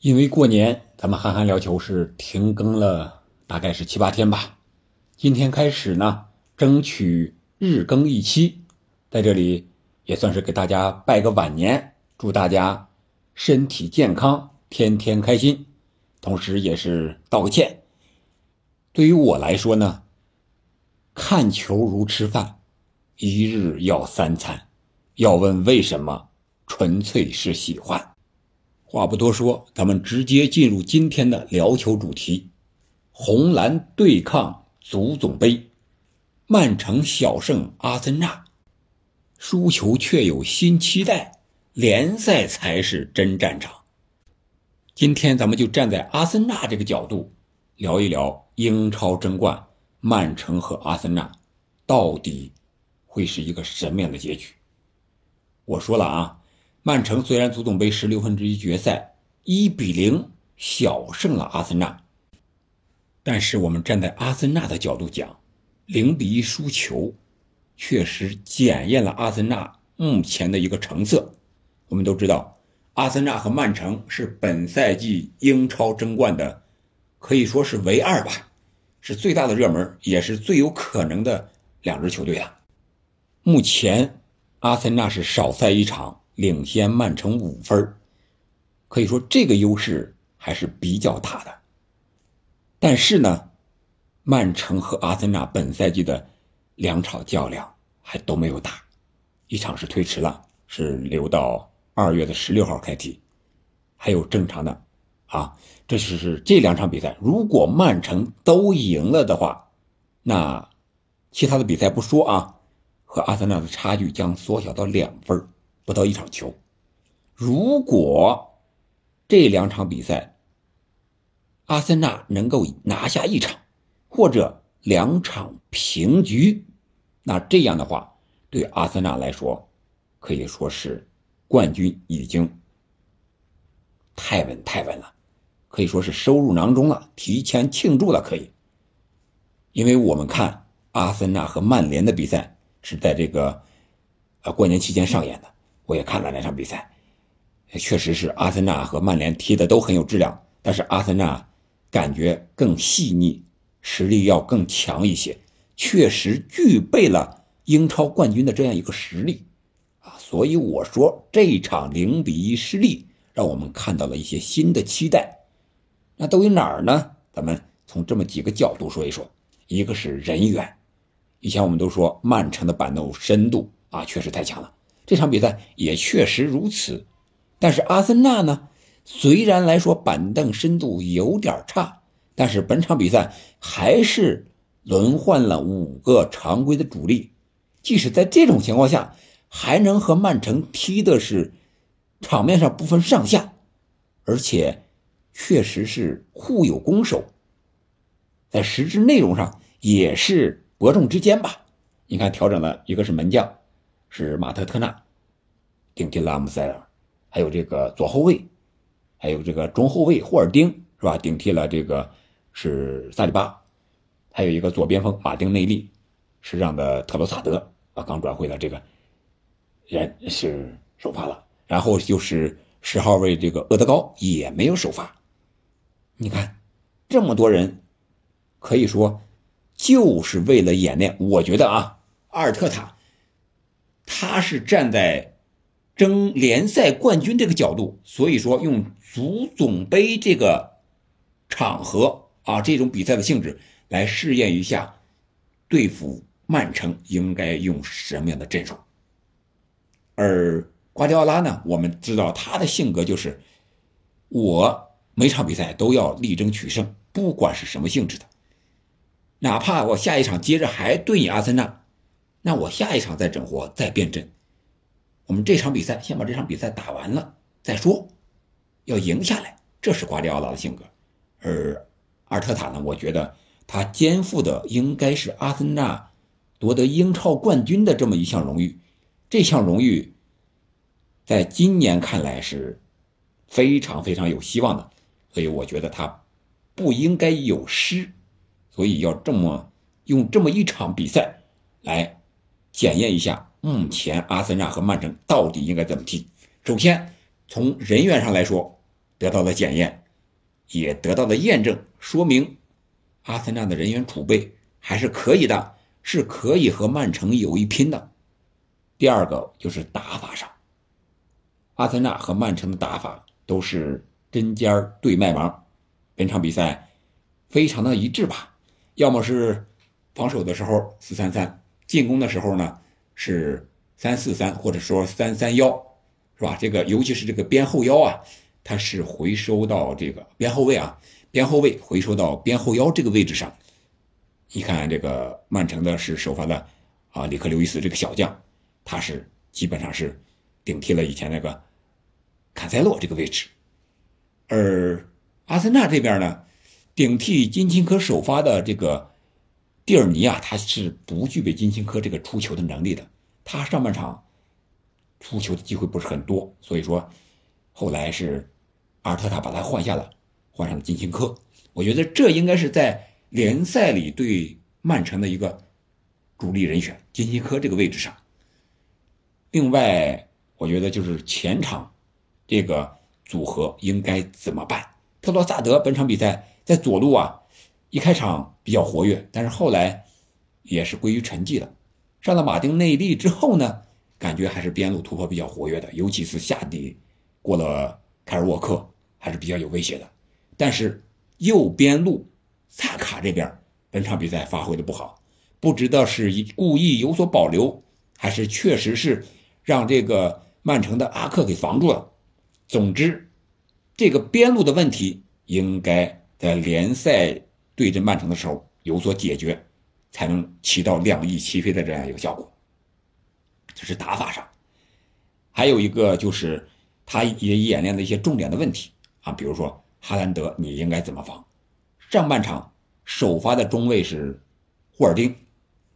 因为过年，咱们憨憨聊球是停更了，大概是七八天吧。今天开始呢，争取日更一期，在这里也算是给大家拜个晚年，祝大家身体健康，天天开心。同时，也是道个歉。对于我来说呢，看球如吃饭，一日要三餐。要问为什么，纯粹是喜欢。话不多说，咱们直接进入今天的聊球主题：红蓝对抗足总杯，曼城小胜阿森纳，输球却有新期待，联赛才是真战场。今天咱们就站在阿森纳这个角度聊一聊英超争冠，曼城和阿森纳到底会是一个什么样的结局？我说了啊。曼城虽然足总杯十六分之一决赛一比零小胜了阿森纳，但是我们站在阿森纳的角度讲，零比一输球，确实检验了阿森纳目前的一个成色。我们都知道，阿森纳和曼城是本赛季英超争冠的，可以说是唯二吧，是最大的热门，也是最有可能的两支球队啊。目前，阿森纳是少赛一场。领先曼城五分可以说这个优势还是比较大的。但是呢，曼城和阿森纳本赛季的两场较量还都没有打，一场是推迟了，是留到二月的十六号开踢，还有正常的，啊，这就是这两场比赛，如果曼城都赢了的话，那其他的比赛不说啊，和阿森纳的差距将缩小到两分不到一场球，如果这两场比赛阿森纳能够拿下一场，或者两场平局，那这样的话，对阿森纳来说可以说是冠军已经太稳太稳了，可以说是收入囊中了，提前庆祝了可以。因为我们看阿森纳和曼联的比赛是在这个呃过年期间上演的。我也看了那场比赛，确实是阿森纳和曼联踢的都很有质量，但是阿森纳感觉更细腻，实力要更强一些，确实具备了英超冠军的这样一个实力啊！所以我说这一场零比一失利，让我们看到了一些新的期待。那都有哪儿呢？咱们从这么几个角度说一说。一个是人员，以前我们都说曼城的板凳深度啊，确实太强了。这场比赛也确实如此，但是阿森纳呢，虽然来说板凳深度有点差，但是本场比赛还是轮换了五个常规的主力，即使在这种情况下，还能和曼城踢的是场面上不分上下，而且确实是互有攻守，在实质内容上也是伯仲之间吧。你看，调整了一个是门将。是马特特纳顶替拉姆塞尔，还有这个左后卫，还有这个中后卫霍尔丁是吧？顶替了这个是萨里巴，还有一个左边锋马丁内利是让的特罗萨德啊，刚转会的这个人是首发了，然后就是十号位这个厄德高也没有首发。你看这么多人，可以说就是为了演练。我觉得啊，阿尔特塔。他是站在争联赛冠军这个角度，所以说用足总杯这个场合啊，这种比赛的性质来试验一下对付曼城应该用什么样的阵容。而瓜迪奥拉呢，我们知道他的性格就是，我每场比赛都要力争取胜，不管是什么性质的，哪怕我下一场接着还对阿森纳。那我下一场再整活再变阵，我们这场比赛先把这场比赛打完了再说，要赢下来，这是瓜迪奥拉的性格。而阿尔特塔呢，我觉得他肩负的应该是阿森纳夺得英超冠军的这么一项荣誉，这项荣誉在今年看来是非常非常有希望的，所以我觉得他不应该有失，所以要这么用这么一场比赛来。检验一下目前阿森纳和曼城到底应该怎么踢。首先从人员上来说，得到了检验，也得到了验证，说明阿森纳的人员储备还是可以的，是可以和曼城有一拼的。第二个就是打法上，阿森纳和曼城的打法都是针尖对麦芒，本场比赛非常的一致吧？要么是防守的时候四三三，进攻的时候呢是三四三，或者说三三幺。是吧？这个尤其是这个边后腰啊，他是回收到这个边后卫啊，边后卫回收到边后腰这个位置上。你看这个曼城的是首发的啊，里克刘易斯这个小将，他是基本上是顶替了以前那个坎塞洛这个位置。而阿森纳这边呢，顶替金琴科首发的这个蒂尔尼啊，他是不具备金琴科这个出球的能力的，他上半场。出球的机会不是很多，所以说后来是阿尔特塔把他换下了，换上了金琴科。我觉得这应该是在联赛里对曼城的一个主力人选，金琴科这个位置上。另外，我觉得就是前场这个组合应该怎么办？特罗萨德本场比赛在左路啊，一开场比较活跃，但是后来也是归于沉寂了。上了马丁内利之后呢？感觉还是边路突破比较活跃的，尤其是下底过了凯尔沃克还是比较有威胁的。但是右边路萨卡这边本场比赛发挥的不好，不知道是故意有所保留，还是确实是让这个曼城的阿克给防住了。总之，这个边路的问题应该在联赛对阵曼城的时候有所解决，才能起到两翼齐飞的这样一个效果。这是打法上，还有一个就是他也演练的一些重点的问题啊，比如说哈兰德你应该怎么防？上半场首发的中卫是霍尔丁，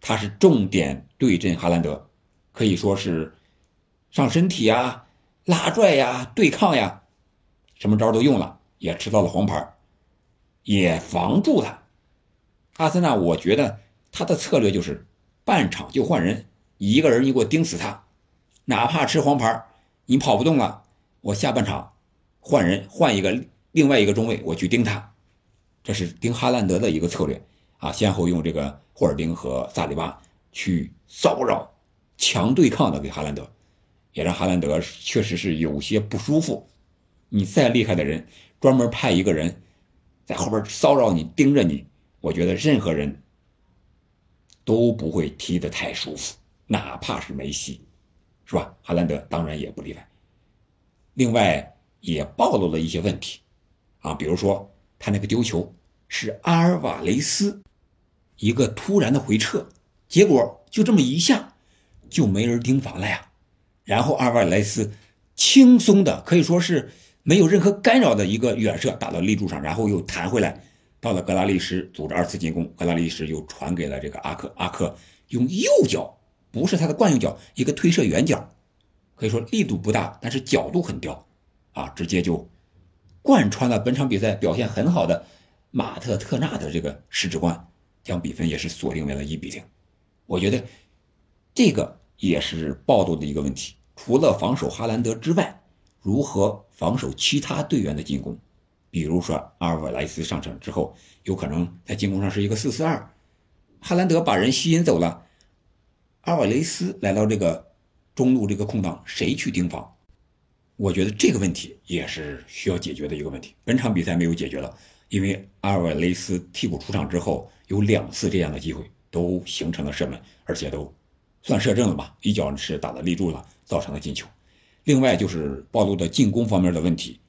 他是重点对阵哈兰德，可以说是上身体啊、拉拽呀、对抗呀，什么招都用了，也吃到了黄牌，也防住他。阿森纳，我觉得他的策略就是半场就换人。一个人你给我盯死他，哪怕吃黄牌，你跑不动了，我下半场换人换一个另外一个中卫，我去盯他，这是盯哈兰德的一个策略啊，先后用这个霍尔丁和萨里巴去骚扰、强对抗的给哈兰德，也让哈兰德确实是有些不舒服。你再厉害的人，专门派一个人在后边骚扰你、盯着你，我觉得任何人都不会踢得太舒服。哪怕是梅西，是吧？哈兰德当然也不例外。另外也暴露了一些问题，啊，比如说他那个丢球是阿尔瓦雷斯一个突然的回撤，结果就这么一下就没人盯防了呀。然后阿尔瓦雷斯轻松的可以说是没有任何干扰的一个远射打到立柱上，然后又弹回来，到了格拉利什组织二次进攻，格拉利什又传给了这个阿克，阿克用右脚。不是他的惯用脚，一个推射远角，可以说力度不大，但是角度很刁，啊，直接就贯穿了本场比赛表现很好的马特特纳的这个十指关，将比分也是锁定为了一比零。我觉得这个也是暴露的一个问题，除了防守哈兰德之外，如何防守其他队员的进攻？比如说阿尔瓦莱斯上场之后，有可能在进攻上是一个四四二，哈兰德把人吸引走了。阿尔瓦雷斯来到这个中路这个空档，谁去盯防？我觉得这个问题也是需要解决的一个问题。本场比赛没有解决了，因为阿尔瓦雷斯替补出场之后，有两次这样的机会都形成了射门，而且都算射正了吧？一脚是打的立柱了，造成了进球。另外就是暴露的进攻方面的问题，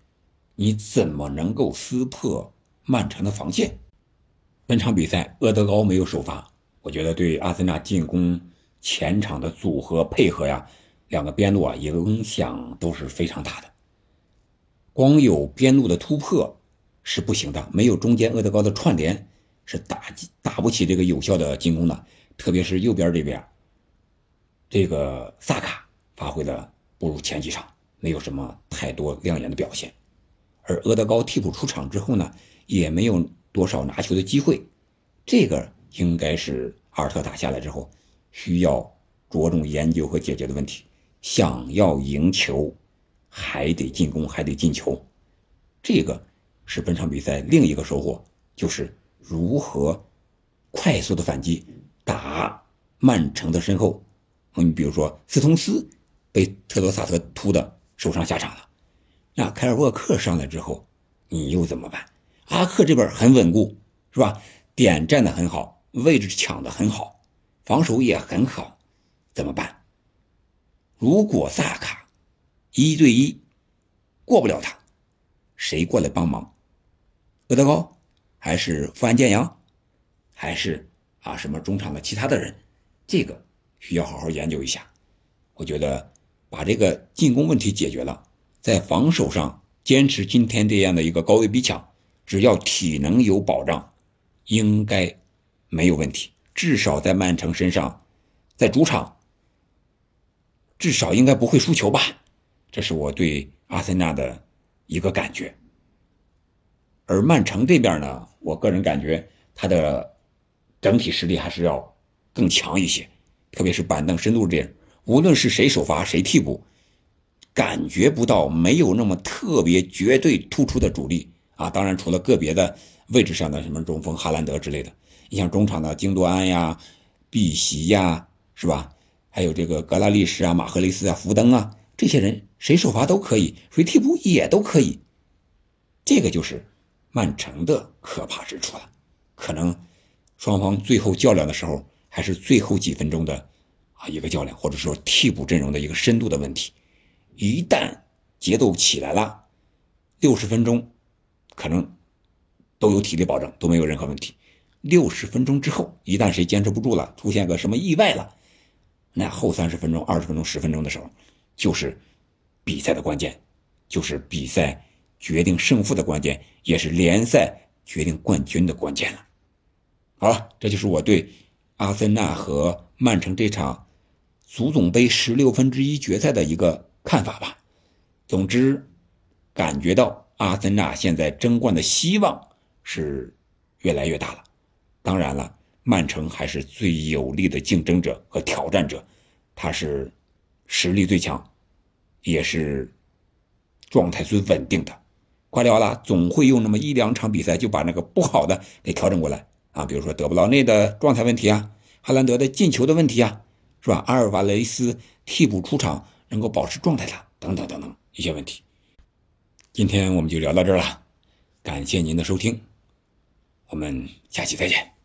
你怎么能够撕破曼城的防线？本场比赛厄德高没有首发，我觉得对阿森纳进攻。前场的组合配合呀，两个边路啊影响都是非常大的。光有边路的突破是不行的，没有中间厄德高的串联是打打不起这个有效的进攻的。特别是右边这边，这个萨卡发挥的不如前几场，没有什么太多亮眼的表现。而厄德高替补出场之后呢，也没有多少拿球的机会。这个应该是阿尔特塔下来之后。需要着重研究和解决的问题。想要赢球，还得进攻，还得进球。这个是本场比赛另一个收获，就是如何快速的反击，打曼城的身后。你比如说斯通斯被特罗萨特突的受伤下场了，那凯尔沃克上来之后，你又怎么办？阿克这边很稳固，是吧？点站的很好，位置抢的很好，防守也很好，怎么办？如果萨卡一对一过不了他，谁过来帮忙？厄德高，还是富安健洋，还是啊什么中场的其他的人？这个需要好好研究一下。我觉得把这个进攻问题解决了，在防守上坚持今天这样的一个高位逼抢。只要体能有保障，应该没有问题。至少在曼城身上，在主场，至少应该不会输球吧？这是我对阿森纳的一个感觉。而曼城这边呢，我个人感觉他的整体实力还是要更强一些，特别是板凳深度这样，无论是谁首发谁替补，感觉不到没有那么特别绝对突出的主力。啊，当然，除了个别的位置上的什么中锋哈兰德之类的，你像中场的京多安呀、碧玺呀，是吧？还有这个格拉利什啊、马赫雷斯啊、福登啊，这些人谁首发都可以，谁替补也都可以。这个就是曼城的可怕之处了。可能双方最后较量的时候，还是最后几分钟的啊一个较量，或者说替补阵容的一个深度的问题。一旦节奏起来了，六十分钟。可能都有体力保证，都没有任何问题。六十分钟之后，一旦谁坚持不住了，出现个什么意外了，那后三十分钟、二十分钟、十分钟的时候，就是比赛的关键，就是比赛决定胜负的关键，也是联赛决定冠军的关键了。好了，这就是我对阿森纳和曼城这场足总杯十六分之一决赛的一个看法吧。总之，感觉到。阿森纳现在争冠的希望是越来越大了，当然了，曼城还是最有力的竞争者和挑战者，他是实力最强，也是状态最稳定的。瓜迪奥拉总会用那么一两场比赛就把那个不好的给调整过来啊，比如说德布劳内的状态问题啊，哈兰德的进球的问题啊，是吧？阿尔瓦雷斯替补出场能够保持状态的等等等等一些问题。今天我们就聊到这儿了，感谢您的收听，我们下期再见。